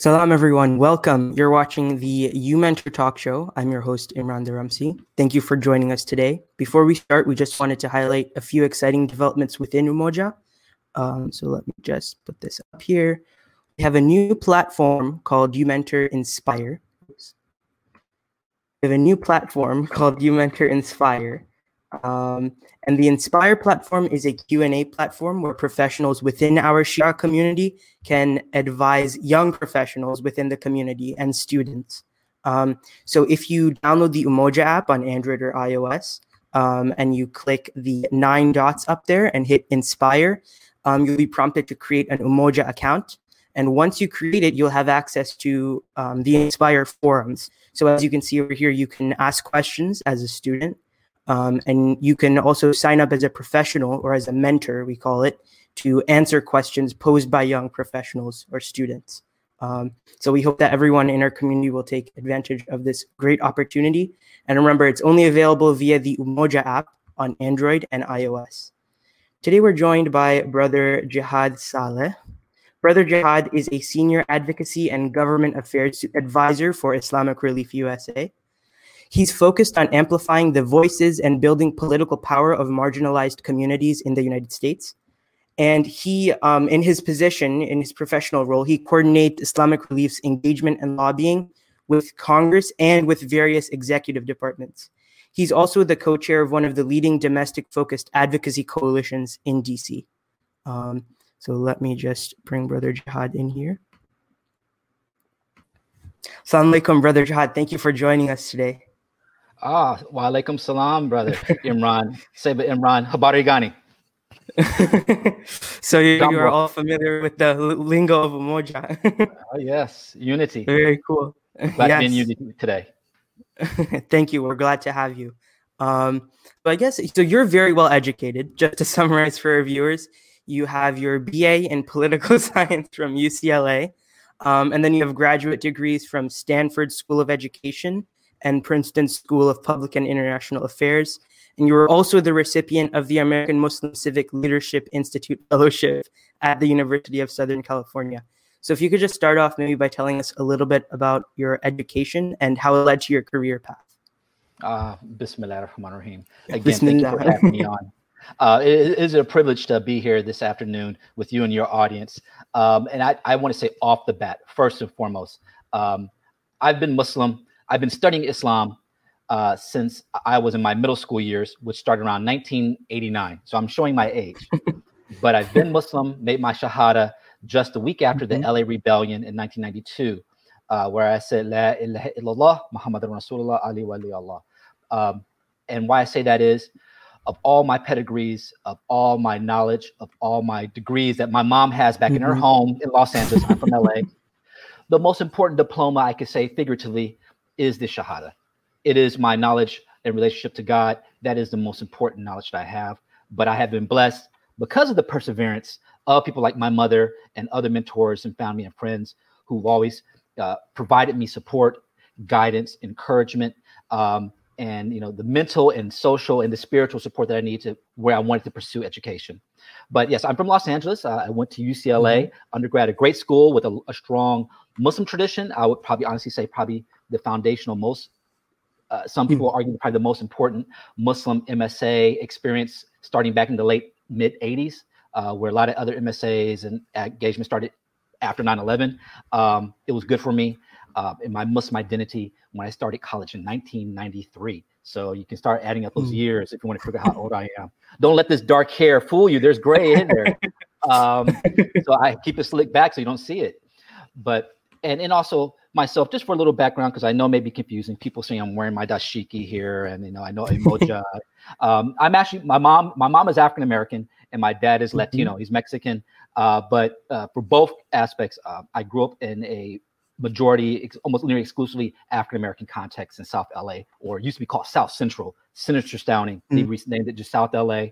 Salam, everyone. Welcome. You're watching the You Mentor Talk Show. I'm your host, Imran Daramsi. Thank you for joining us today. Before we start, we just wanted to highlight a few exciting developments within Umoja. Um, so let me just put this up here. We have a new platform called You Mentor Inspire. We have a new platform called You Mentor Inspire. Um, and the Inspire platform is a Q&A platform where professionals within our Shia community can advise young professionals within the community and students. Um, so if you download the Umoja app on Android or iOS um, and you click the nine dots up there and hit Inspire, um, you'll be prompted to create an Umoja account. And once you create it, you'll have access to um, the Inspire forums. So as you can see over here, you can ask questions as a student. Um, and you can also sign up as a professional or as a mentor, we call it, to answer questions posed by young professionals or students. Um, so we hope that everyone in our community will take advantage of this great opportunity. And remember, it's only available via the Umoja app on Android and iOS. Today we're joined by Brother Jihad Saleh. Brother Jihad is a senior advocacy and government affairs advisor for Islamic Relief USA. He's focused on amplifying the voices and building political power of marginalized communities in the United States. And he, um, in his position, in his professional role, he coordinates Islamic Relief's engagement and lobbying with Congress and with various executive departments. He's also the co chair of one of the leading domestic focused advocacy coalitions in DC. Um, so let me just bring Brother Jihad in here. Assalamu alaikum, Brother Jihad. Thank you for joining us today. Ah, wa alaikum salam, brother Imran. Seba Imran, habari gani? so you, you, are all familiar with the lingo of Umoja. oh, yes, unity. Very cool. Glad yes. to be in unity today. Thank you. We're glad to have you. Um, but I guess so. You're very well educated. Just to summarize for our viewers, you have your BA in political science from UCLA, um, and then you have graduate degrees from Stanford School of Education and Princeton School of Public and International Affairs. And you were also the recipient of the American Muslim Civic Leadership Institute Fellowship at the University of Southern California. So, if you could just start off maybe by telling us a little bit about your education and how it led to your career path. Uh, Bismillah ar-Rahman rahim Again, Bismillah. thank you for having me on. Uh, it is a privilege to be here this afternoon with you and your audience. Um, and I, I want to say off the bat, first and foremost, um, I've been Muslim I've been studying Islam uh, since I was in my middle school years, which started around 1989. So I'm showing my age. but I've been Muslim, made my Shahada just a week after mm-hmm. the LA rebellion in 1992, uh, where I said, La ilaha illallah, Muhammad Rasulullah, Ali wali Allah. Um, and why I say that is, of all my pedigrees, of all my knowledge, of all my degrees that my mom has back mm-hmm. in her mm-hmm. home in Los Angeles, I'm from LA, the most important diploma I could say figuratively is the Shahada. It is my knowledge and relationship to God. That is the most important knowledge that I have. But I have been blessed because of the perseverance of people like my mother and other mentors and family and friends who've always uh, provided me support, guidance, encouragement, um, and you know the mental and social and the spiritual support that I need to where I wanted to pursue education. But yes, I'm from Los Angeles. Uh, I went to UCLA mm-hmm. undergrad, a great school with a, a strong Muslim tradition. I would probably honestly say probably the foundational most uh, some hmm. people mm. argue probably the most important Muslim MSA experience starting back in the late mid 80s, uh, where a lot of other MSAs and engagement started after 9 11. Um, it was good for me uh, in my Muslim identity when I started college in 1993. So you can start adding up those mm. years if you want to figure out how old I am. Don't let this dark hair fool you. There's gray in there. um, so I keep it slicked back so you don't see it. But and and also myself, just for a little background, because I know it may be confusing. People saying I'm wearing my dashiki here, and you know, I know Umoja. um, I'm actually my mom. My mom is African American, and my dad is Latino. Mm-hmm. He's Mexican. Uh, but uh, for both aspects, uh, I grew up in a majority, almost nearly exclusively African American context in South LA, or used to be called South Central. Sinister sounding. Mm-hmm. They mm. renamed it just South LA.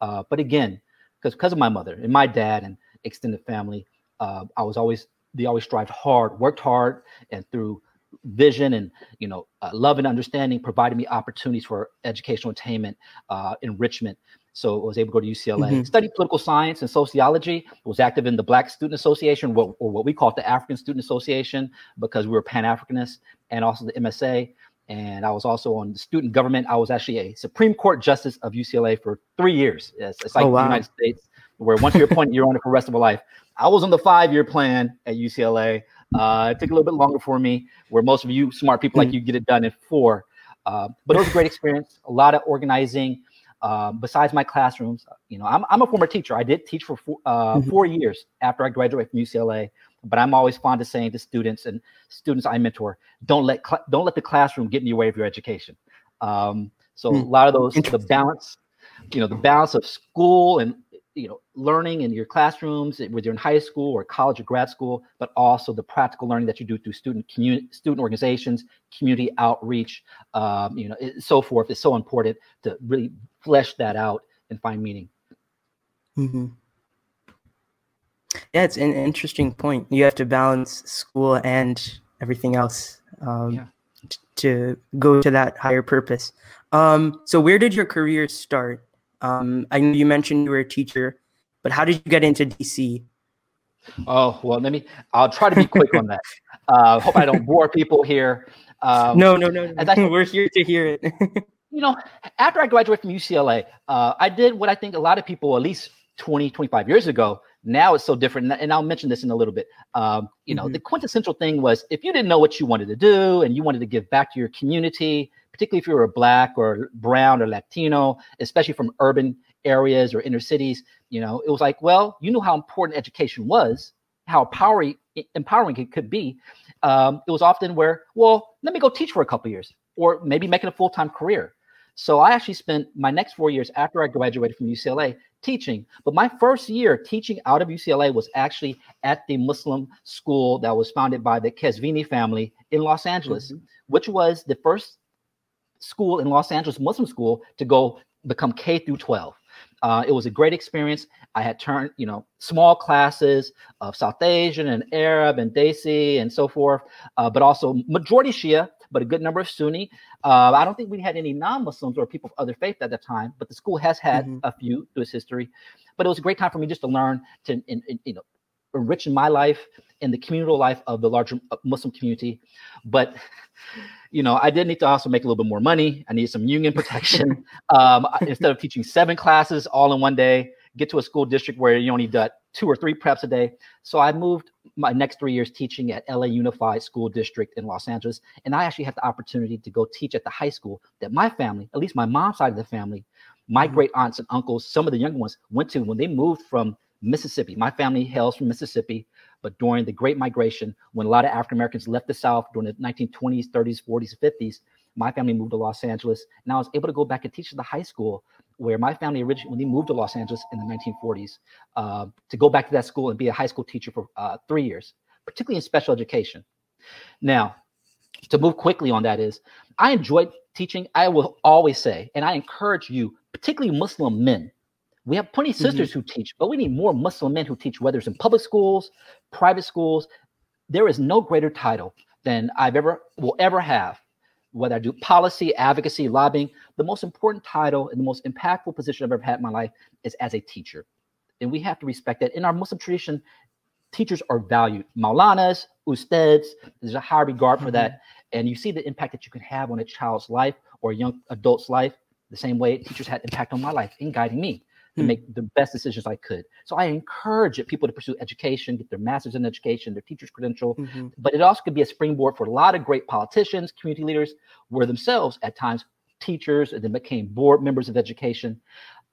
Uh, but again, because because of my mother and my dad and extended family, uh, I was always they always strived hard, worked hard, and through vision and you know uh, love and understanding provided me opportunities for educational attainment uh, enrichment So I was able to go to UCLA, mm-hmm. study political science and sociology. Was active in the Black Student Association, or what we call the African Student Association, because we were Pan Africanists, and also the MSA. And I was also on the student government. I was actually a Supreme Court Justice of UCLA for three years. It's, it's like oh, wow. the United States, where once you're appointed, you're on it for the rest of your life. I was on the five-year plan at UCLA. Uh, it took a little bit longer for me, where most of you smart people mm-hmm. like you get it done in four. Uh, but it was a great experience. A lot of organizing. Uh, besides my classrooms, you know, I'm, I'm a former teacher. I did teach for four, uh, mm-hmm. four years after I graduated from UCLA. But I'm always fond of saying to students and students I mentor, don't let cl- don't let the classroom get in your way of your education. Um, so mm-hmm. a lot of those the balance, you know, the balance of school and you know learning in your classrooms whether you're in high school or college or grad school but also the practical learning that you do through student community student organizations community outreach um, you know so forth. Is so important to really flesh that out and find meaning. Mm-hmm. yeah it's an interesting point. You have to balance school and everything else um, yeah. t- to go to that higher purpose. Um, so where did your career start um, I know you mentioned you were a teacher, but how did you get into DC? Oh well, let me. I'll try to be quick on that. Uh, hope I don't bore people here. Um, no, no, no. no. I, we're here to hear it. you know, after I graduated from UCLA, uh, I did what I think a lot of people, at least 20, 25 years ago, now it's so different. And I'll mention this in a little bit. Um, you know, mm-hmm. the quintessential thing was if you didn't know what you wanted to do and you wanted to give back to your community, particularly if you were a black or brown or Latino, especially from urban areas or inner cities, you know, it was like, well, you knew how important education was, how empowering empowering it could be. Um, it was often where, well, let me go teach for a couple years, or maybe make it a full time career. So I actually spent my next four years after I graduated from UCLA teaching. But my first year teaching out of UCLA was actually at the Muslim school that was founded by the Qazvini family in Los Angeles, mm-hmm. which was the first school in Los Angeles, Muslim school, to go become K through 12. Uh, it was a great experience. I had turned, you know, small classes of South Asian and Arab and Desi and so forth, uh, but also majority Shia, but a good number of Sunni. Uh, I don't think we had any non-Muslims or people of other faith at the time, but the school has had mm-hmm. a few through its history. But it was a great time for me just to learn to, in, in, you know, enrich my life and the communal life of the larger uh, Muslim community. But you know, I did need to also make a little bit more money. I needed some union protection. um, instead of teaching seven classes all in one day, get to a school district where you only do two or three preps a day. So I moved my next three years teaching at LA Unified School District in Los Angeles. And I actually had the opportunity to go teach at the high school that my family, at least my mom's side of the family, my mm-hmm. great aunts and uncles, some of the younger ones went to when they moved from Mississippi. My family hails from Mississippi. But during the Great Migration, when a lot of African Americans left the South during the 1920s, 30s, 40s, 50s, my family moved to Los Angeles, and I was able to go back and teach at the high school where my family originally when they moved to Los Angeles in the 1940s uh, to go back to that school and be a high school teacher for uh, three years, particularly in special education. Now, to move quickly on that is, I enjoyed teaching. I will always say, and I encourage you, particularly Muslim men, we have plenty of sisters mm-hmm. who teach, but we need more Muslim men who teach, whether it's in public schools, private schools. There is no greater title than I've ever will ever have, whether I do policy, advocacy, lobbying. The most important title and the most impactful position I've ever had in my life is as a teacher. And we have to respect that. In our Muslim tradition, teachers are valued. Maulanas, ustads, there's a high regard for mm-hmm. that. And you see the impact that you can have on a child's life or a young adult's life, the same way teachers had impact on my life in guiding me to hmm. make the best decisions I could. So I encourage people to pursue education, get their master's in education, their teacher's credential, mm-hmm. but it also could be a springboard for a lot of great politicians, community leaders, were themselves at times teachers and then became board members of education.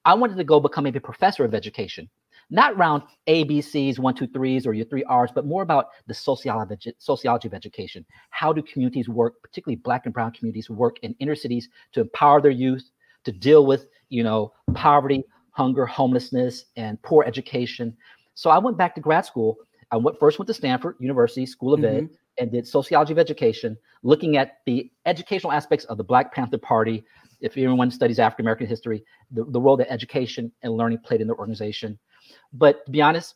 I wanted to go become a professor of education, not around ABCs, one, two, threes, or your three R's, but more about the sociology, sociology of education. How do communities work, particularly Black and Brown communities, work in inner cities to empower their youth, to deal with, you know, poverty, hunger, homelessness, and poor education. So I went back to grad school. I went first went to Stanford University School of mm-hmm. Ed and did sociology of education, looking at the educational aspects of the Black Panther Party. If anyone studies African American history, the, the role that education and learning played in the organization. But to be honest,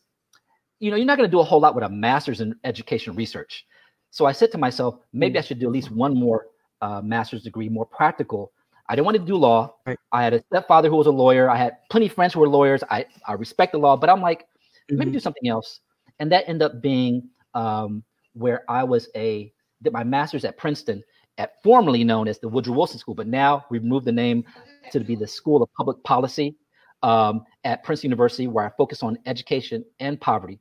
you know, you're not going to do a whole lot with a master's in education research. So I said to myself, maybe I should do at least one more uh, master's degree, more practical I didn't want to do law. Right. I had a stepfather who was a lawyer. I had plenty of friends who were lawyers. I, I respect the law, but I'm like, maybe Mhm. do something else. And that ended up being um, where I was a did my master's at Princeton, at formerly known as the Woodrow Wilson School, but now we've moved the name to be the School of Public Policy um, at Princeton University, where I focus on education and poverty.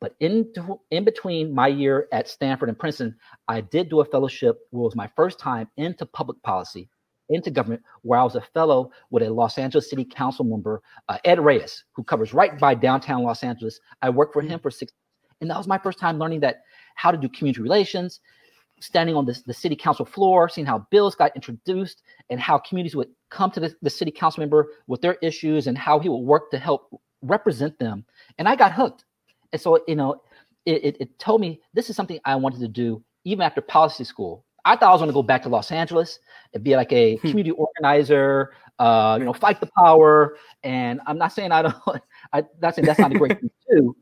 But in in between my year at Stanford and Princeton, I did do a fellowship. Where it was my first time into public policy, into government, where I was a fellow with a Los Angeles City Council member, uh, Ed Reyes, who covers right by downtown Los Angeles. I worked for him for six, and that was my first time learning that how to do community relations, standing on this, the city council floor, seeing how bills got introduced, and how communities would come to the, the city council member with their issues, and how he would work to help represent them. And I got hooked. And so, you know, it, it, it told me this is something I wanted to do even after policy school. I thought I was going to go back to Los Angeles and be like a Hmm. community organizer, uh, you know, fight the power. And I'm not saying I don't, I'm not saying that's not a great thing to do,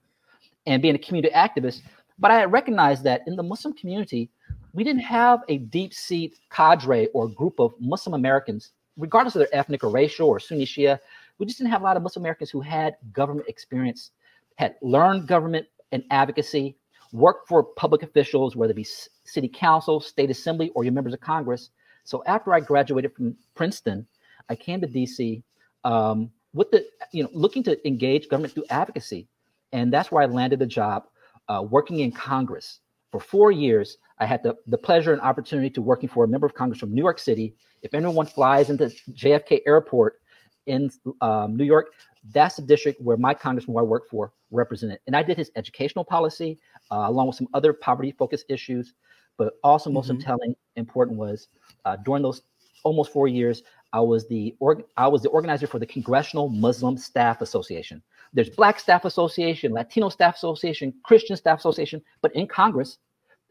and being a community activist. But I recognized that in the Muslim community, we didn't have a deep seat cadre or group of Muslim Americans, regardless of their ethnic or racial or Sunni Shia. We just didn't have a lot of Muslim Americans who had government experience, had learned government and advocacy, worked for public officials, whether it be city council, state assembly, or your members of Congress. So after I graduated from Princeton, I came to DC um, with the, you know, looking to engage government through advocacy. And that's where I landed the job uh, working in Congress. For four years, I had the, the pleasure and opportunity to working for a member of Congress from New York City. If anyone flies into JFK Airport in um, New York, that's the district where my congressman who I work for represented. And I did his educational policy uh, along with some other poverty focused issues. But also, most Mhm. telling important was uh, during those almost four years, I was the org- I was the organizer for the Congressional Muslim Staff Association. There's Black Staff Association, Latino Staff Association, Christian Staff Association, but in Congress,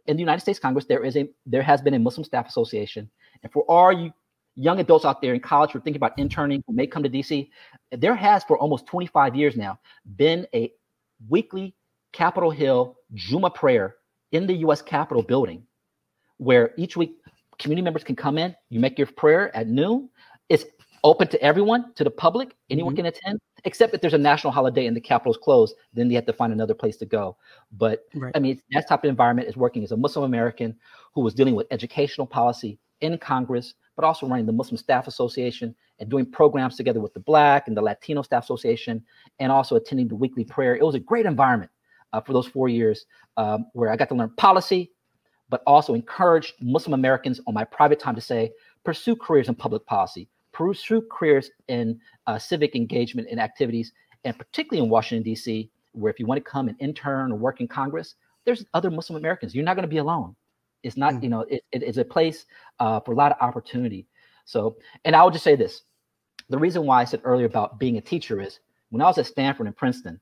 in the United States Congress, there is a there has been a Muslim Staff Association. And for all you young adults out there in college who are thinking about interning who may come to DC, there has for almost 25 years now been a weekly Capitol Hill Juma prayer in the U.S. Capitol building, where each week community members can come in. You make your prayer at noon. It's open to everyone, to the public. Anyone Mhm. can attend, except if there's a national holiday and the Capitol's closed. Then they have to find another place to go. But Right. I mean, that type of environment is working as a Muslim American who was dealing with educational policy in Congress, but also running the Muslim Staff Association and doing programs together with the Black and the Latino Staff Association, and also attending the weekly prayer. It was a great environment uh, for those four years um, where I got to learn policy, but also encouraged Muslim Americans on my private time to say, pursue careers in public policy, pursue careers in uh, civic engagement and activities, and particularly in Washington, D.C., where if you want to come and intern or work in Congress, there's other Muslim Americans. You're not going to be alone. It's not, Mm. you know, it, it is a place uh, for a lot of opportunity. So, and I would just say this the reason why I said earlier about being a teacher is when I was at Stanford and Princeton,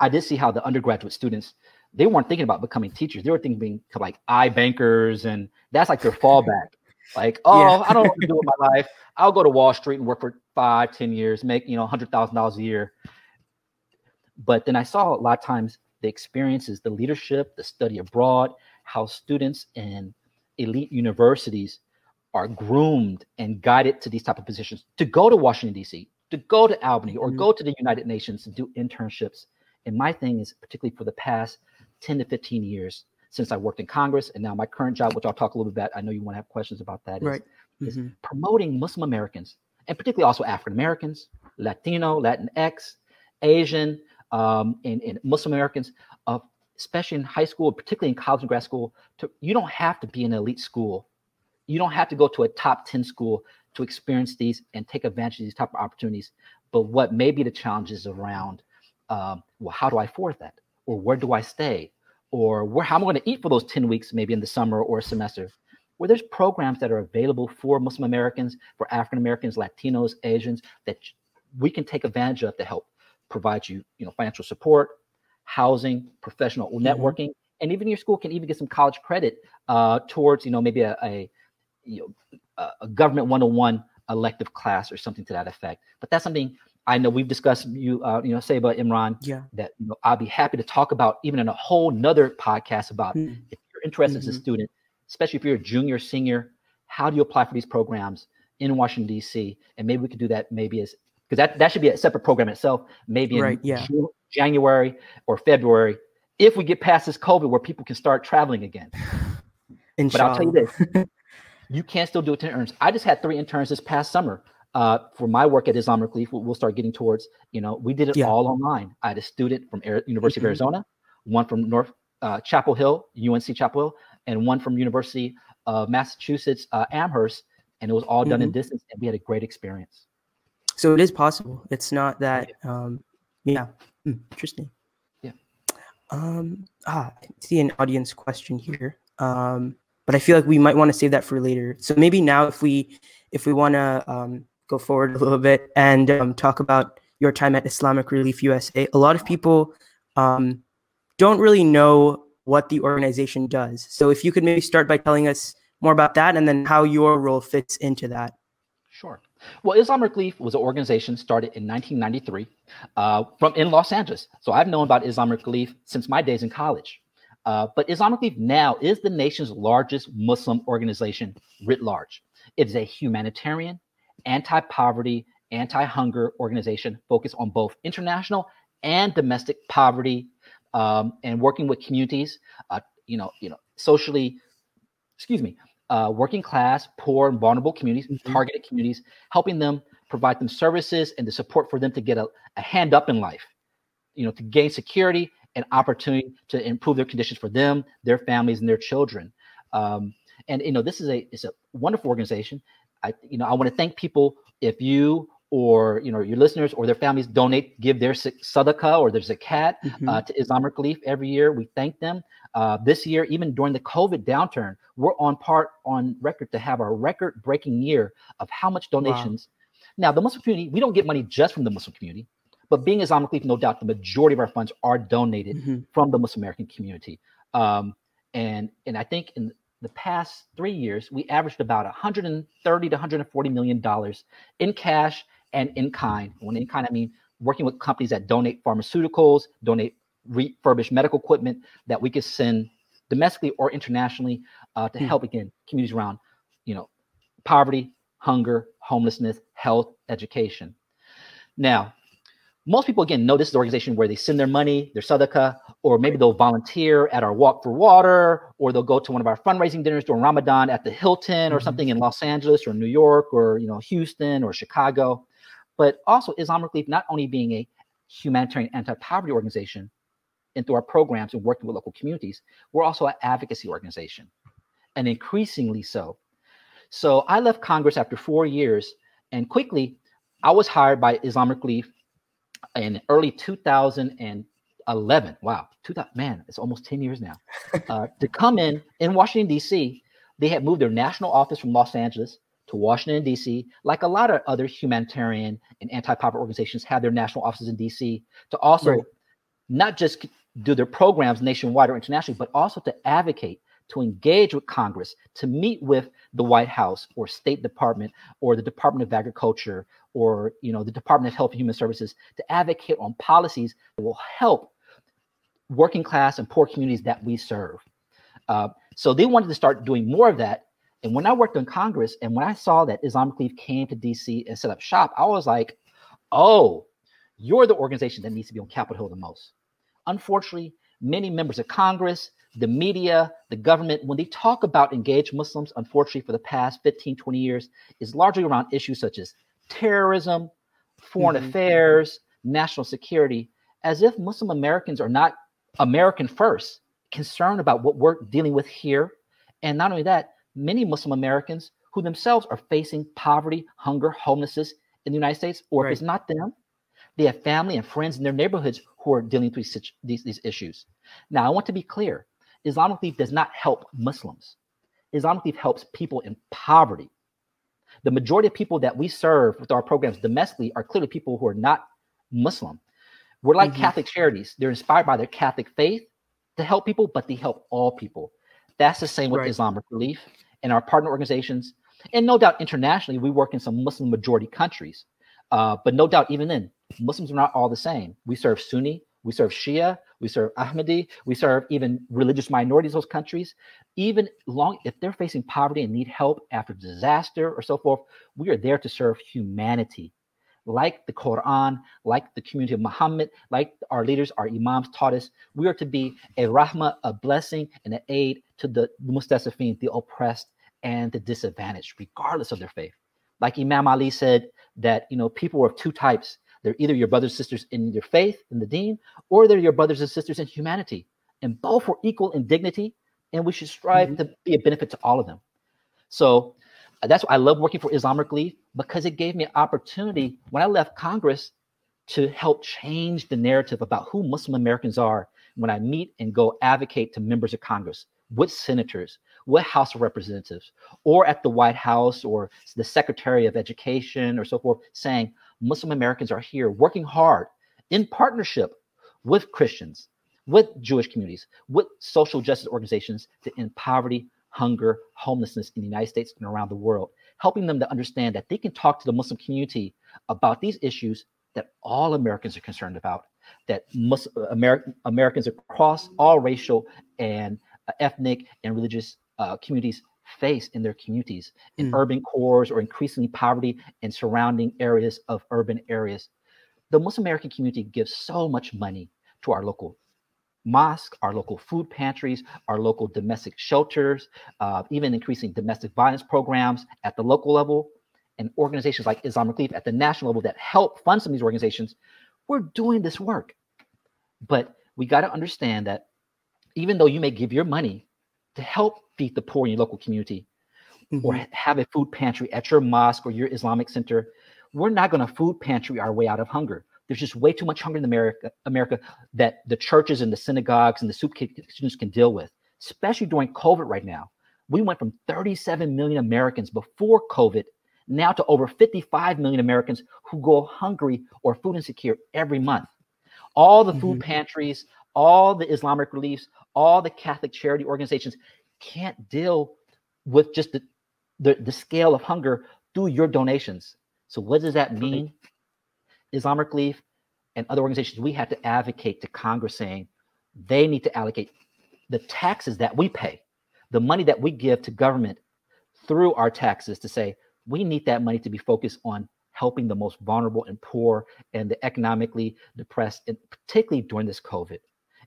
I did see how the undergraduate students they weren't thinking about becoming teachers. They were thinking being like eye bankers, and that's like their fallback. Like, oh, Yeah. I don't know what to do with my life. I'll go to Wall Street and work for five, ten years, make you know, hundred thousand dollars a year. But then I saw a lot of times the experiences, the leadership, the study abroad, how students in elite universities are groomed and guided to these type of positions to go to Washington D.C., to go to Albany, or Mhm. go to the United Nations to do internships. And my thing is, particularly for the past 10 to 15 years since I worked in Congress, and now my current job, which I'll talk a little bit about. I know you want to have questions about that. is Right. is Mhm. promoting Muslim Americans, and particularly also African Americans, Latino, Latinx, Asian, um, and, and Muslim Americans, uh, especially in high school, particularly in college and grad school. To, you don't have to be an elite school. You don't have to go to a top 10 school to experience these and take advantage of these type of opportunities. But what may be the challenges around, um, well, how do I afford that? Or where do I stay? Or where, how am I going to eat for those 10 weeks, maybe in the summer or a semester? where there's programs that are available for Muslim Americans, for African Americans, Latinos, Asians that we can take advantage of to help provide you, you know, financial support, housing, professional Mhm. networking, and even your school can even get some college credit uh, towards, you know, maybe a, a you know a, a government 101 elective class or something to that effect. But that's something I know we've discussed. You, uh, you know, say about Imran Yeah. that you know I'll be happy to talk about even in a whole nother podcast about Mm. if you're interested as a Mhm. student, especially if you're a junior, senior, how do you apply for these programs? in Washington D.C. and maybe we could do that maybe as because that that should be a separate program itself. Maybe in yeah. January or February if we get past this COVID where people can start traveling again. But I'll tell you this: you can still do it to interns. I just had three interns this past summer. Uh, for my work at Islamic Relief, we'll, start getting towards. You know, we did it yeah. all online. I had a student from Air, University mm-hmm. of Arizona, one from North uh, Chapel Hill, UNC Chapel Hill, and one from University of Massachusetts uh, Amherst, and it was all done mm-hmm. in distance, and we had a great experience. So it is possible. It's not that. Um, yeah, mm, interesting. Yeah. Um. Ah, I see an audience question here. Um, but I feel like we might want to save that for later. So maybe now, if we if we want to um, go forward a little bit and um, talk about your time at Islamic Relief USA, a lot of people um, don't really know what the organization does. So if you could maybe start by telling us more about that and then how your role fits into that. Sure. Well, Islamic Relief was an organization started in 1993 uh, from in Los Angeles. So I've known about Islamic Relief since my days in college. Uh, but Islamic Relief now is the nation's largest Muslim organization writ large. It is a humanitarian, anti poverty, anti hunger organization focused on both international and domestic poverty um, and working with communities, uh, you know, you know, socially, excuse me, uh, working class, poor, and vulnerable communities, mm-hmm. targeted communities, helping them provide them services and the support for them to get a, a hand up in life, you know, to gain security and opportunity to improve their conditions for them, their families, and their children. Um, and you know, this is a it's a wonderful organization. I you know I want to thank people if you or you know your listeners or their families donate give their sadaqah or their zakat uh, mm-hmm. uh, to Islamic Relief every year. We thank them. Uh, this year, even during the COVID downturn, we're on part on record to have a record-breaking year of how much donations. Wow. Now, the Muslim community, we don't get money just from the Muslim community, but being Islamic Relief, no doubt, the majority of our funds are donated mm-hmm. from the Muslim American community. Um, and and I think in the past three years, we averaged about 130 to 140 million dollars in cash and in kind. When in kind, I mean working with companies that donate pharmaceuticals, donate refurbished medical equipment that we could send domestically or internationally uh, to mm. help again communities around, you know, poverty, hunger, homelessness, health, education. Now, most people again know this is the organization where they send their money, their sadaqah, or maybe they'll volunteer at our walk for water, or they'll go to one of our fundraising dinners during Ramadan at the Hilton or mm-hmm. something in Los Angeles or New York or you know Houston or Chicago. But also Islamic Relief not only being a humanitarian anti-poverty organization and through our programs and working with local communities, we're also an advocacy organization, and increasingly so. So I left Congress after four years, and quickly I was hired by Islamic Relief in early 2011. Wow, 2000, man, it's almost 10 years now. Uh, to come in in Washington, D.C., they had moved their national office from Los Angeles to Washington, D.C., like a lot of other humanitarian and anti poverty organizations have their national offices in D.C., to also right. not just do their programs nationwide or internationally, but also to advocate to engage with Congress, to meet with the White House or State Department or the Department of Agriculture or you know the Department of Health and Human Services to advocate on policies that will help working class and poor communities that we serve. Uh, so they wanted to start doing more of that. And when I worked in Congress and when I saw that Islamic Relief came to DC and set up shop, I was like, oh, you're the organization that needs to be on Capitol Hill the most. Unfortunately, many members of Congress, the media, the government, when they talk about engaged Muslims, unfortunately, for the past 15, 20 years, is largely around issues such as terrorism, foreign mm-hmm. affairs, national security, as if Muslim Americans are not American first, concerned about what we're dealing with here. And not only that, many Muslim Americans who themselves are facing poverty, hunger, homelessness in the United States, or right. if it's not them, they have family and friends in their neighborhoods who are dealing with these, these, these issues. Now, I want to be clear Islamic Relief does not help Muslims. Islamic Relief helps people in poverty. The majority of people that we serve with our programs domestically are clearly people who are not Muslim. We're like mm-hmm. Catholic charities. They're inspired by their Catholic faith to help people, but they help all people. That's the same with right. Islamic Relief and our partner organizations. And no doubt internationally, we work in some Muslim majority countries. Uh, but no doubt, even then, Muslims are not all the same. We serve Sunni, We serve Shia, we serve Ahmadi, we serve even religious minorities those countries. Even long if they're facing poverty and need help after disaster or so forth, we are there to serve humanity. Like the Quran, like the community of Muhammad, like our leaders, our imams taught us, we are to be a rahmah, a blessing, and an aid to the mustasafin, the oppressed and the disadvantaged, regardless of their faith. Like Imam Ali said, that you know people were of two types they're either your brothers and sisters in your faith, in the deen, or they're your brothers and sisters in humanity. And both are equal in dignity, and we should strive mm-hmm. to be a benefit to all of them. So uh, that's why I love working for Islamic Relief because it gave me an opportunity when I left Congress to help change the narrative about who Muslim Americans are when I meet and go advocate to members of Congress, with senators, what House of Representatives, or at the White House or the Secretary of Education or so forth, saying, Muslim Americans are here working hard in partnership with Christians, with Jewish communities, with social justice organizations to end poverty, hunger, homelessness in the United States and around the world, helping them to understand that they can talk to the Muslim community about these issues that all Americans are concerned about, that Muslim, Amer- Americans across all racial and uh, ethnic and religious uh, communities face in their communities in mm. urban cores or increasingly poverty in surrounding areas of urban areas. The Muslim American community gives so much money to our local mosque, our local food pantries, our local domestic shelters, uh, even increasing domestic violence programs at the local level, and organizations like Islamic Relief at the national level that help fund some of these organizations. We're doing this work. But we got to understand that even though you may give your money to help feed the poor in your local community mm-hmm. or have a food pantry at your mosque or your Islamic center. We're not going to food pantry our way out of hunger. There's just way too much hunger in America, America that the churches and the synagogues and the soup kitchens can deal with, especially during COVID right now. We went from 37 million Americans before COVID now to over 55 million Americans who go hungry or food insecure every month. All the food mm-hmm. pantries, all the Islamic reliefs, all the Catholic charity organizations can't deal with just the, the, the scale of hunger through your donations. So what does that mean? Islamic Relief and other organizations, we have to advocate to Congress saying they need to allocate the taxes that we pay, the money that we give to government through our taxes to say we need that money to be focused on helping the most vulnerable and poor and the economically depressed, and particularly during this COVID.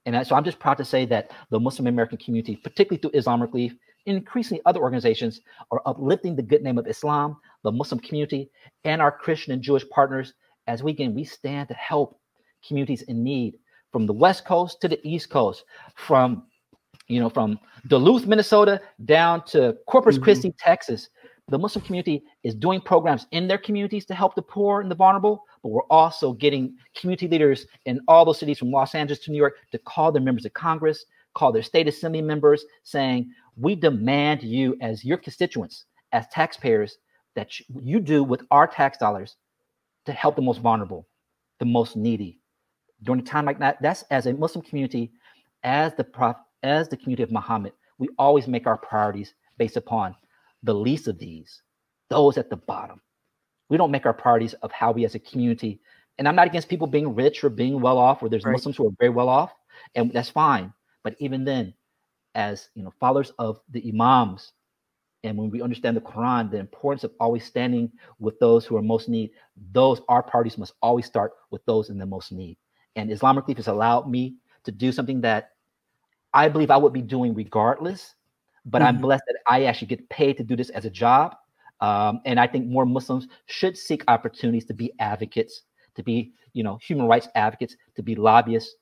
And so I'm just proud to say that the Muslim American community, particularly through Islamic Relief, increasingly other organizations, are uplifting the good name of Islam, the Muslim community, and our Christian and Jewish partners as we again we stand to help communities in need from the West Coast to the East Coast, from you know from Duluth, Minnesota, down to Corpus mm-hmm. Christi, Texas. The Muslim community is doing programs in their communities to help the poor and the vulnerable, but we're also getting community leaders in all those cities from Los Angeles to New York to call their members of Congress, call their state assembly members, saying, We demand you, as your constituents, as taxpayers, that you do with our tax dollars to help the most vulnerable, the most needy. During a time like that, that's as a Muslim community, as the prof, as the community of Muhammad, we always make our priorities based upon the least of these, those at the bottom we don't make our priorities of how we as a community. And I'm not against people being rich or being well off, or there's right. Muslims who are very well off, and that's fine. But even then, as you know, followers of the imams, and when we understand the Quran, the importance of always standing with those who are most need, those our parties must always start with those in the most need. And Islamic Relief has allowed me to do something that I believe I would be doing regardless, but mm-hmm. I'm blessed that I actually get paid to do this as a job. Um, and I think more Muslims should seek opportunities to be advocates, to be, you know, human rights advocates, to be lobbyists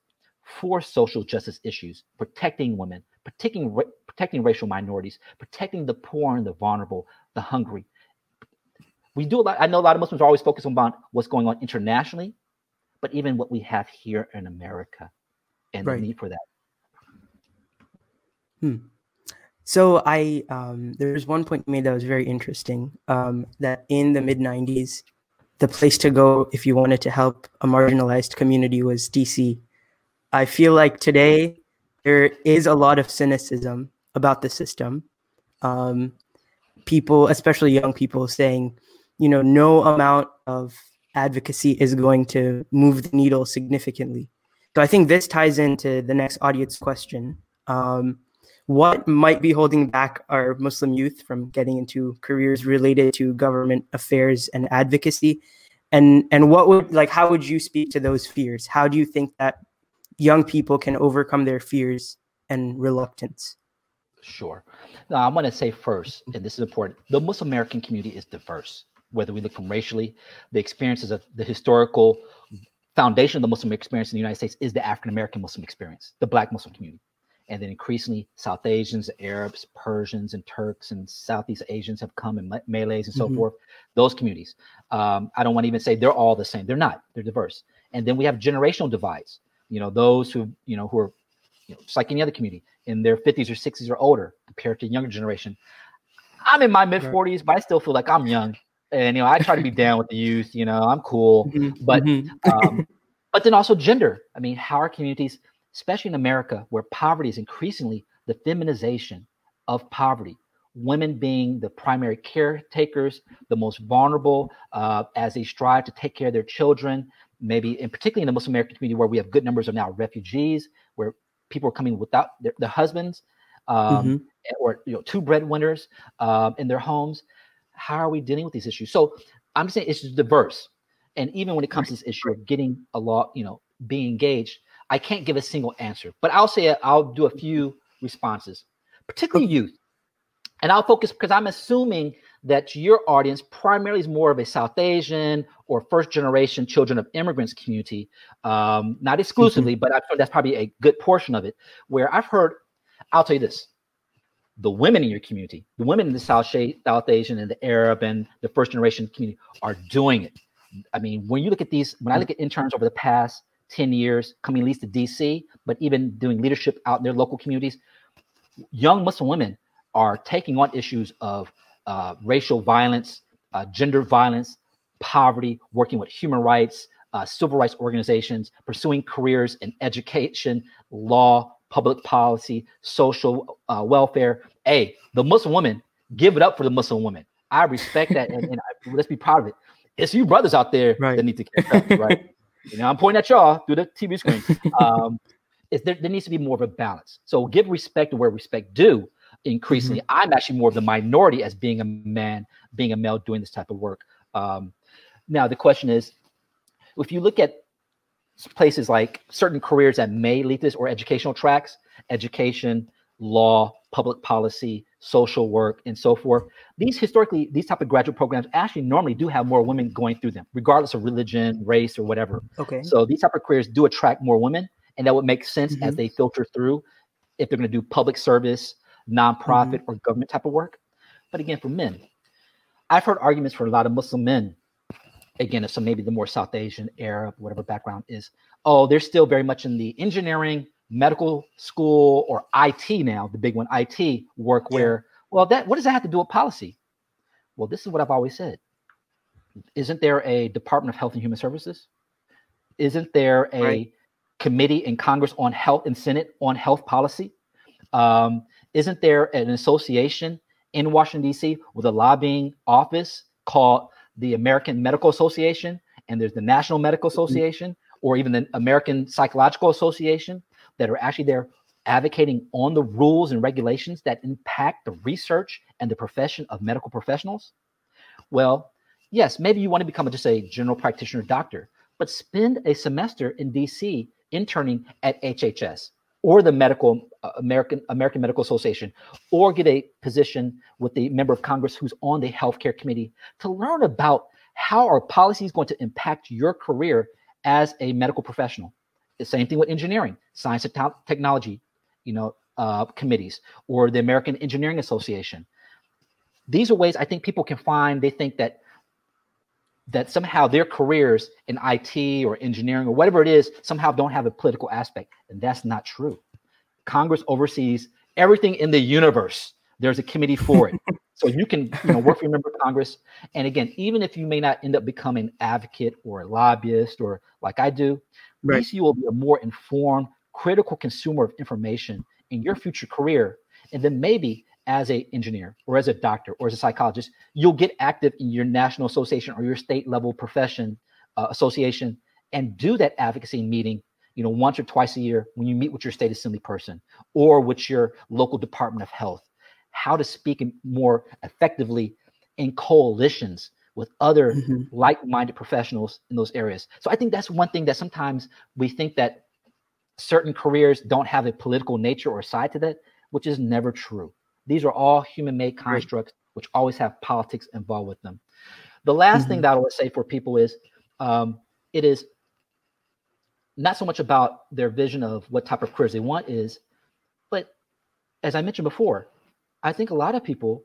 for social justice issues, protecting women, protecting protecting racial minorities, protecting the poor and the vulnerable, the hungry. We do a lot. I know a lot of Muslims are always focused on what's going on internationally, but even what we have here in America and right. the need for that. Hmm. So I um, there's one point made that was very interesting. Um, that in the mid '90s, the place to go if you wanted to help a marginalized community was DC. I feel like today there is a lot of cynicism about the system. Um, people, especially young people, saying, you know, no amount of advocacy is going to move the needle significantly. So I think this ties into the next audience question. Um, what might be holding back our Muslim youth from getting into careers related to government affairs and advocacy? And and what would like how would you speak to those fears? How do you think that young people can overcome their fears and reluctance? Sure. Now, I want to say first, and this is important the Muslim American community is diverse, whether we look from racially, the experiences of the historical foundation of the Muslim experience in the United States is the African American Muslim experience, the Black Muslim community. And then increasingly, South Asians, Arabs, Persians, and Turks and Southeast Asians have come, and Malays and so mm-hmm. forth. Those communities. Um, I don't want to even say they're all the same. They're not. They're diverse. And then we have generational divides. You know, those who you know who are you know, just like any other community, in their 50s or 60s or older compared to younger generation. I'm in my mid 40s, but I still feel like I'm young. And you know, I try to be down with the youth. You know, I'm cool, mm-hmm. but mm-hmm. um, but then also gender. I mean, how are communities, especially in America, where poverty is increasingly the feminization of poverty, women being the primary caretakers, the most vulnerable uh, as they strive to take care of their children. Maybe, and particularly in the Muslim American community, where we have good numbers of now refugees, where people are coming without their, their husbands um, mm-hmm. or you know two breadwinners um, in their homes how are we dealing with these issues so i'm saying it's diverse and even when it comes to this issue of getting a law you know being engaged i can't give a single answer but i'll say i'll do a few responses particularly youth and i'll focus because i'm assuming that your audience primarily is more of a South Asian or first generation children of immigrants community, um, not exclusively, mm-hmm. but I, that's probably a good portion of it. Where I've heard, I'll tell you this: the women in your community, the women in the South, South Asian and the Arab and the first generation community are doing it. I mean, when you look at these, when I look at interns over the past 10 years coming at least to DC, but even doing leadership out in their local communities, young Muslim women are taking on issues of uh, racial violence, uh, gender violence, poverty, working with human rights, uh, civil rights organizations, pursuing careers in education, law, public policy, social uh, welfare. Hey, the Muslim woman, give it up for the Muslim woman. I respect that, and, and I, let's be proud of it. It's you brothers out there right. that need to catch up, right? you know, I'm pointing at y'all through the TV screen. Um, there, there needs to be more of a balance. So give respect to where respect due, increasingly. Mm-hmm. I'm actually more of the minority as being a man, being a male doing this type of work. Um, now, the question is if you look at places like certain careers that may lead this or educational tracks, education, law, public policy, social work, and so forth. These historically, these type of graduate programs actually normally do have more women going through them, regardless of religion, race, or whatever. Okay. So these type of careers do attract more women, and that would make sense mm-hmm. as they filter through if they're going to do public service, nonprofit mm-hmm. or government type of work. But again, for men, I've heard arguments for a lot of Muslim men. Again, if some maybe the more South Asian, Arab, whatever background is, oh, they're still very much in the engineering, medical school, or IT now, the big one, IT work. Where, well, that what does that have to do with policy? Well, this is what I've always said. Isn't there a Department of Health and Human Services? Isn't there a right. committee in Congress on health and Senate on health policy? Um, isn't there an association in Washington, D.C. with a lobbying office called the American Medical Association? And there's the National Medical mm-hmm. Association or even the American Psychological Association that are actually there advocating on the rules and regulations that impact the research and the profession of medical professionals? Well, yes, maybe you want to become just a general practitioner doctor, but spend a semester in DC interning at HHS or the medical uh, American American Medical Association, or get a position with the member of Congress who's on the healthcare committee to learn about how our policies going to impact your career as a medical professional. Same thing with engineering, science and technology, you know, uh, committees, or the American Engineering Association. These are ways I think people can find. They think that that somehow their careers in IT or engineering or whatever it is somehow don't have a political aspect. And that's not true. Congress oversees everything in the universe. There's a committee for it. so you can you know, work for your member of Congress. And again, even if you may not end up becoming an advocate or a lobbyist or like I do, right. least you will be a more informed, critical consumer of information in your future career. And then maybe as a engineer or as a doctor or as a psychologist you'll get active in your national association or your state level profession uh, association and do that advocacy meeting you know, once or twice a year when you meet with your state assembly person or with your local department of health, how to speak more effectively in coalitions with other mm-hmm. like-minded professionals in those areas. So I think that's one thing that sometimes we think that certain careers don't have a political nature or side to that, which is never true. These are all human-made constructs right. which always have politics involved with them. The last mm-hmm. thing that I would say for people is um, it is not so much about their vision of what type of careers they want is, but as I mentioned before, I think a lot of people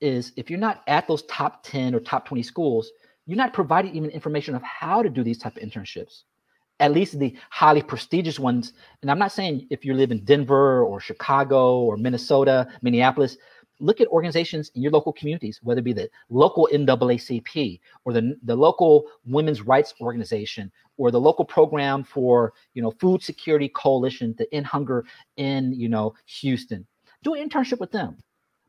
is if you're not at those top 10 or top 20 schools, you're not providing even information of how to do these type of internships. At least the highly prestigious ones. And I'm not saying if you live in Denver or Chicago or Minnesota, Minneapolis, look at organizations in your local communities, whether it be the local NAACP or the, the local women's rights organization or the local program for you know food security coalition to end hunger in you know Houston. Do an internship with them.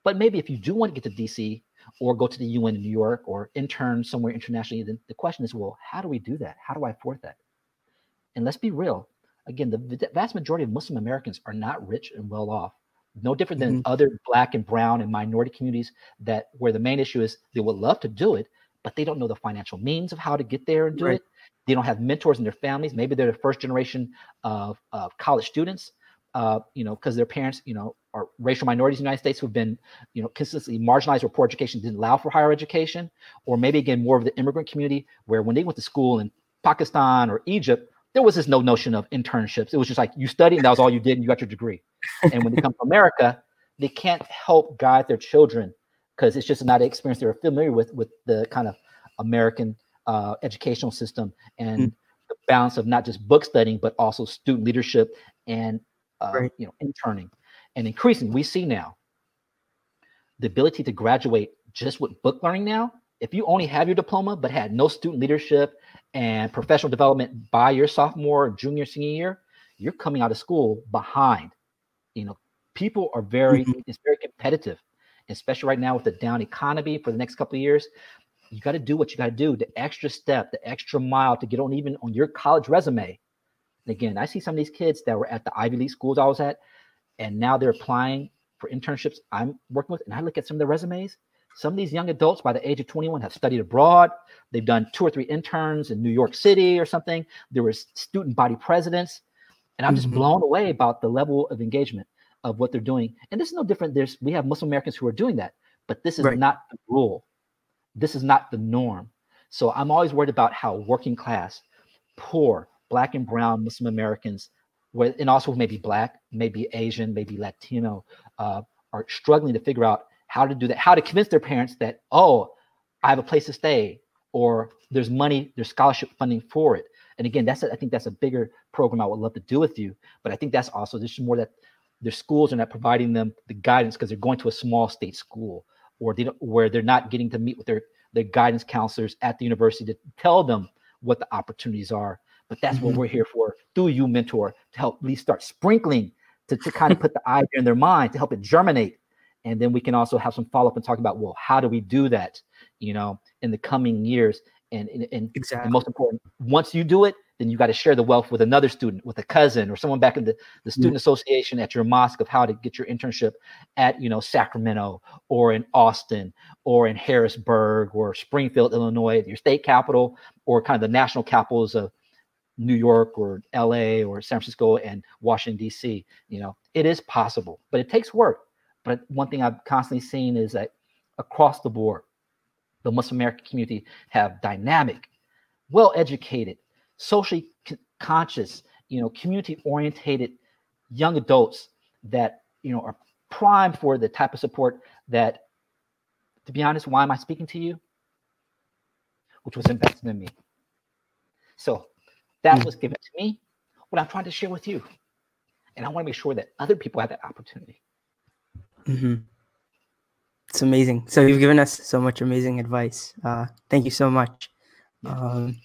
But maybe if you do want to get to DC or go to the UN in New York or intern somewhere internationally, then the question is, well, how do we do that? How do I afford that? And let's be real. Again, the vast majority of Muslim Americans are not rich and well off no different than mm-hmm. other black and brown and minority communities that where the main issue is they would love to do it but they don't know the financial means of how to get there and do right. it they don't have mentors in their families maybe they're the first generation of, of college students uh, you know because their parents you know are racial minorities in the united states who've been you know consistently marginalized or poor education didn't allow for higher education or maybe again more of the immigrant community where when they went to school in pakistan or egypt there was this no notion of internships. It was just like you studied and that was all you did and you got your degree. And when they come to America, they can't help guide their children because it's just not an experience they're familiar with with the kind of American uh, educational system and mm. the balance of not just book studying but also student leadership and uh, right. you know interning and increasing. We see now the ability to graduate just with book learning now. If you only have your diploma but had no student leadership and professional development by your sophomore, junior, senior year, you're coming out of school behind. You know, people are very, mm-hmm. it's very competitive, especially right now with the down economy for the next couple of years. You got to do what you got to do, the extra step, the extra mile to get on even on your college resume. And again, I see some of these kids that were at the Ivy League schools I was at, and now they're applying for internships I'm working with, and I look at some of the resumes some of these young adults by the age of 21 have studied abroad. They've done two or three interns in New York City or something. There were student body presidents. And I'm just mm-hmm. blown away about the level of engagement of what they're doing. And this is no different. There's we have Muslim Americans who are doing that, but this is right. not the rule. This is not the norm. So I'm always worried about how working class, poor, black and brown Muslim Americans, and also maybe black, maybe Asian, maybe Latino, uh, are struggling to figure out how to do that, how to convince their parents that, oh, I have a place to stay, or there's money, there's scholarship funding for it. And again, that's a, I think that's a bigger program I would love to do with you. But I think that's also just more that their schools are not providing them the guidance because they're going to a small state school, or they where they're not getting to meet with their their guidance counselors at the university to tell them what the opportunities are. But that's mm-hmm. what we're here for through you, mentor, to help at least start sprinkling to, to kind of put the idea in their mind to help it germinate and then we can also have some follow up and talk about well how do we do that you know in the coming years and and, and, exactly. and most important once you do it then you got to share the wealth with another student with a cousin or someone back in the, the student mm-hmm. association at your mosque of how to get your internship at you know sacramento or in austin or in harrisburg or springfield illinois your state capital or kind of the national capitals of New York or LA or San Francisco and Washington DC. You know, it is possible, but it takes work. But one thing I've constantly seen is that across the board, the Muslim American community have dynamic, well-educated, socially conscious, you know, community-orientated young adults that you know are primed for the type of support that, to be honest, why am I speaking to you? Which was invested in me. So that mm. was given to me. What I'm trying to share with you, and I want to make sure that other people have that opportunity. Mm-hmm. It's amazing. So you've given us so much amazing advice. Uh, thank you so much. Um,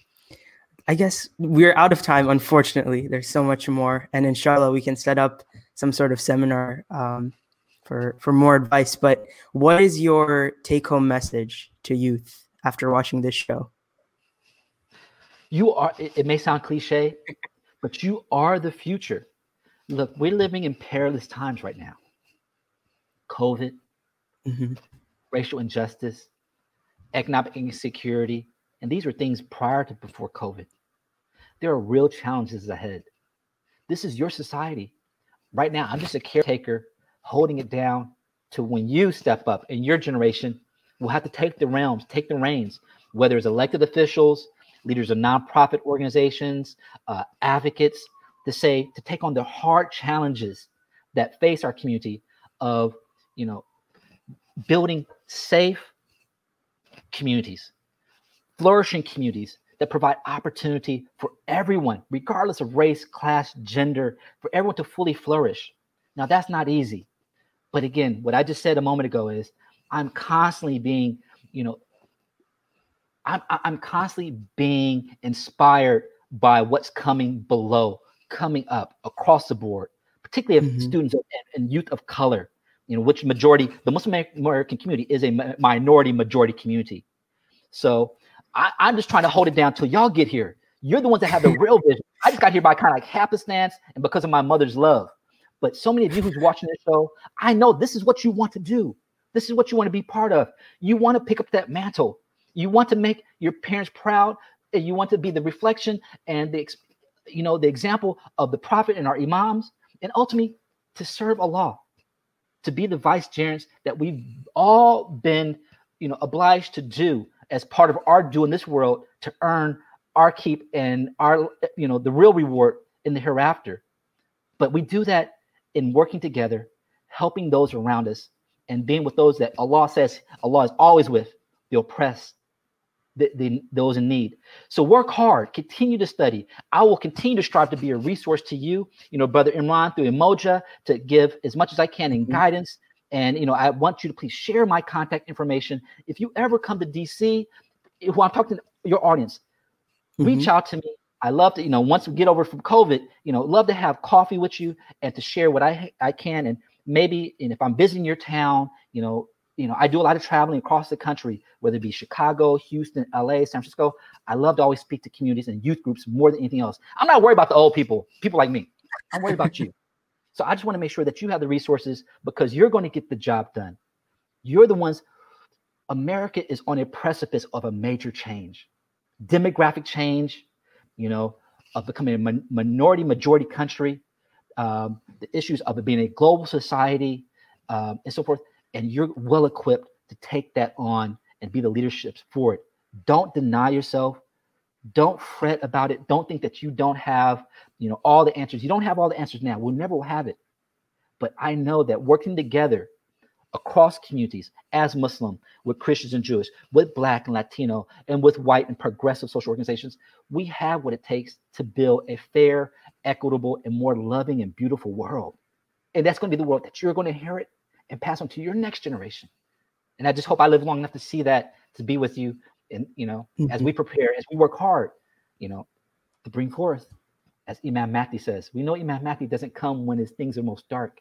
I guess we're out of time, unfortunately. There's so much more, and inshallah, we can set up some sort of seminar um, for for more advice. But what is your take-home message to youth after watching this show? You are. It, it may sound cliche, but you are the future. Look, we're living in perilous times right now. COVID, mm-hmm. racial injustice, economic insecurity, and these were things prior to before COVID. There are real challenges ahead. This is your society. Right now, I'm just a caretaker holding it down to when you step up and your generation will have to take the realms, take the reins, whether it's elected officials, leaders of nonprofit organizations, uh, advocates, to say to take on the hard challenges that face our community of, you know, building safe communities, flourishing communities that provide opportunity for everyone, regardless of race, class, gender, for everyone to fully flourish. Now, that's not easy. But again, what I just said a moment ago is I'm constantly being, you know, I'm, I'm constantly being inspired by what's coming below, coming up across the board, particularly mm-hmm. students and, and youth of color, you know, which majority, the Muslim American community is a minority majority community. So I, am just trying to hold it down till y'all get here. You're the ones that have the real vision. I just got here by kind of like happenstance and because of my mother's love. But so many of you who's watching this show, I know this is what you want to do. This is what you want to be part of. You want to pick up that mantle. You want to make your parents proud. And you want to be the reflection and the, you know, the example of the prophet and our imams, and ultimately to serve Allah, to be the vicegerents that we've all been, you know, obliged to do as part of our do in this world to earn our keep and our, you know, the real reward in the hereafter. But we do that in working together, helping those around us, and being with those that Allah says Allah is always with, the oppressed, the, the, those in need. So work hard, continue to study. I will continue to strive to be a resource to you, you know, Brother Imran through Umoja to give as much as I can in mm-hmm. guidance. And, you know, I want you to please share my contact information. If you ever come to DC, who I'm talking to your audience, mm-hmm. reach out to me. I love to, you know, once we get over from COVID, you know, love to have coffee with you and to share what I I can. And maybe, and if I'm visiting your town, you know, you know, I do a lot of traveling across the country, whether it be Chicago, Houston, LA, San Francisco. I love to always speak to communities and youth groups more than anything else. I'm not worried about the old people, people like me. I'm worried about you. So I just want to make sure that you have the resources because you're going to get the job done. You're the ones. America is on a precipice of a major change, demographic change, you know, of becoming a minority majority country, um, the issues of it being a global society, um, and so forth and you're well equipped to take that on and be the leadership for it. Don't deny yourself. Don't fret about it. Don't think that you don't have, you know, all the answers. You don't have all the answers now. We'll never have it. But I know that working together across communities as Muslim, with Christians and Jewish, with Black and Latino, and with white and progressive social organizations, we have what it takes to build a fair, equitable, and more loving and beautiful world. And that's going to be the world that you're going to inherit and pass on to your next generation. And I just hope I live long enough to see that, to be with you, and you know, mm-hmm. as we prepare, as we work hard, you know, to bring forth, as Imam Mahdi says, we know Imam Mahdi doesn't come when his things are most dark.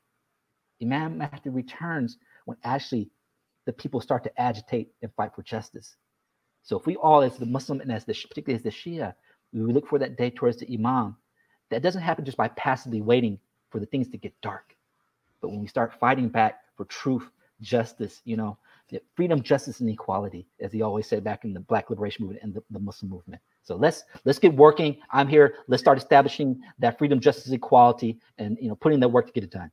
Imam Mahdi returns when actually the people start to agitate and fight for justice. So if we all, as the Muslim and as the particularly as the Shia, we look for that day towards the Imam, that doesn't happen just by passively waiting for the things to get dark. But when we start fighting back for truth, justice, you know, freedom, justice, and equality, as he always said back in the Black Liberation Movement and the, the Muslim movement. So let's let's get working. I'm here. Let's start establishing that freedom, justice, equality, and you know, putting that work to get it done.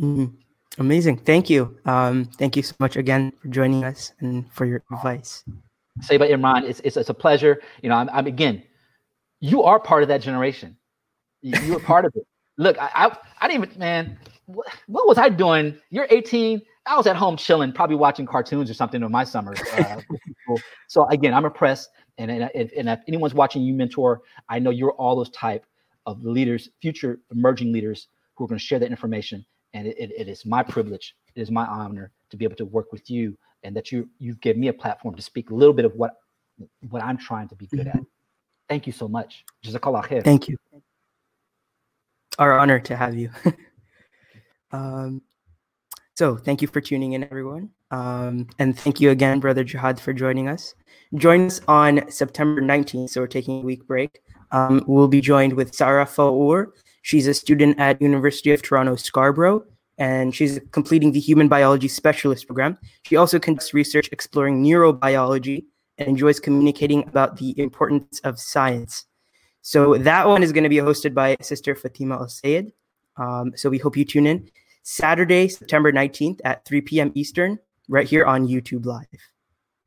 Mm-hmm. Amazing. Thank you. Um, thank you so much again for joining us and for your advice. Say about Imran, it's, it's, it's a pleasure. You know, I'm, I'm, again, you are part of that generation. You, you are part of it. Look, I, I, I didn't even, man, what, what was I doing? You're 18. I was at home chilling, probably watching cartoons or something in my summers. Uh, so again, I'm impressed. And, and, and if anyone's watching you mentor, I know you're all those type of leaders, future emerging leaders who are going to share that information. And it, it, it is my privilege, it is my honor to be able to work with you and that you you've given me a platform to speak a little bit of what what I'm trying to be good mm-hmm. at. Thank you so much. Jazakallah khair. Thank you. Our honor to have you. Um, so thank you for tuning in, everyone. Um, and thank you again, Brother Jihad, for joining us. Join us on September 19th. So we're taking a week break Um, we'll be joined with Sarah Faour. She's a student at University of Toronto Scarborough, and she's completing the Human Biology Specialist program. She also conducts research exploring neurobiology and enjoys communicating about the importance of science. So that one is going to be hosted by Sister Fatima Al Sayed. Um, so we hope you tune in Saturday, September 19th at 3 p.m. Eastern, right here on YouTube Live.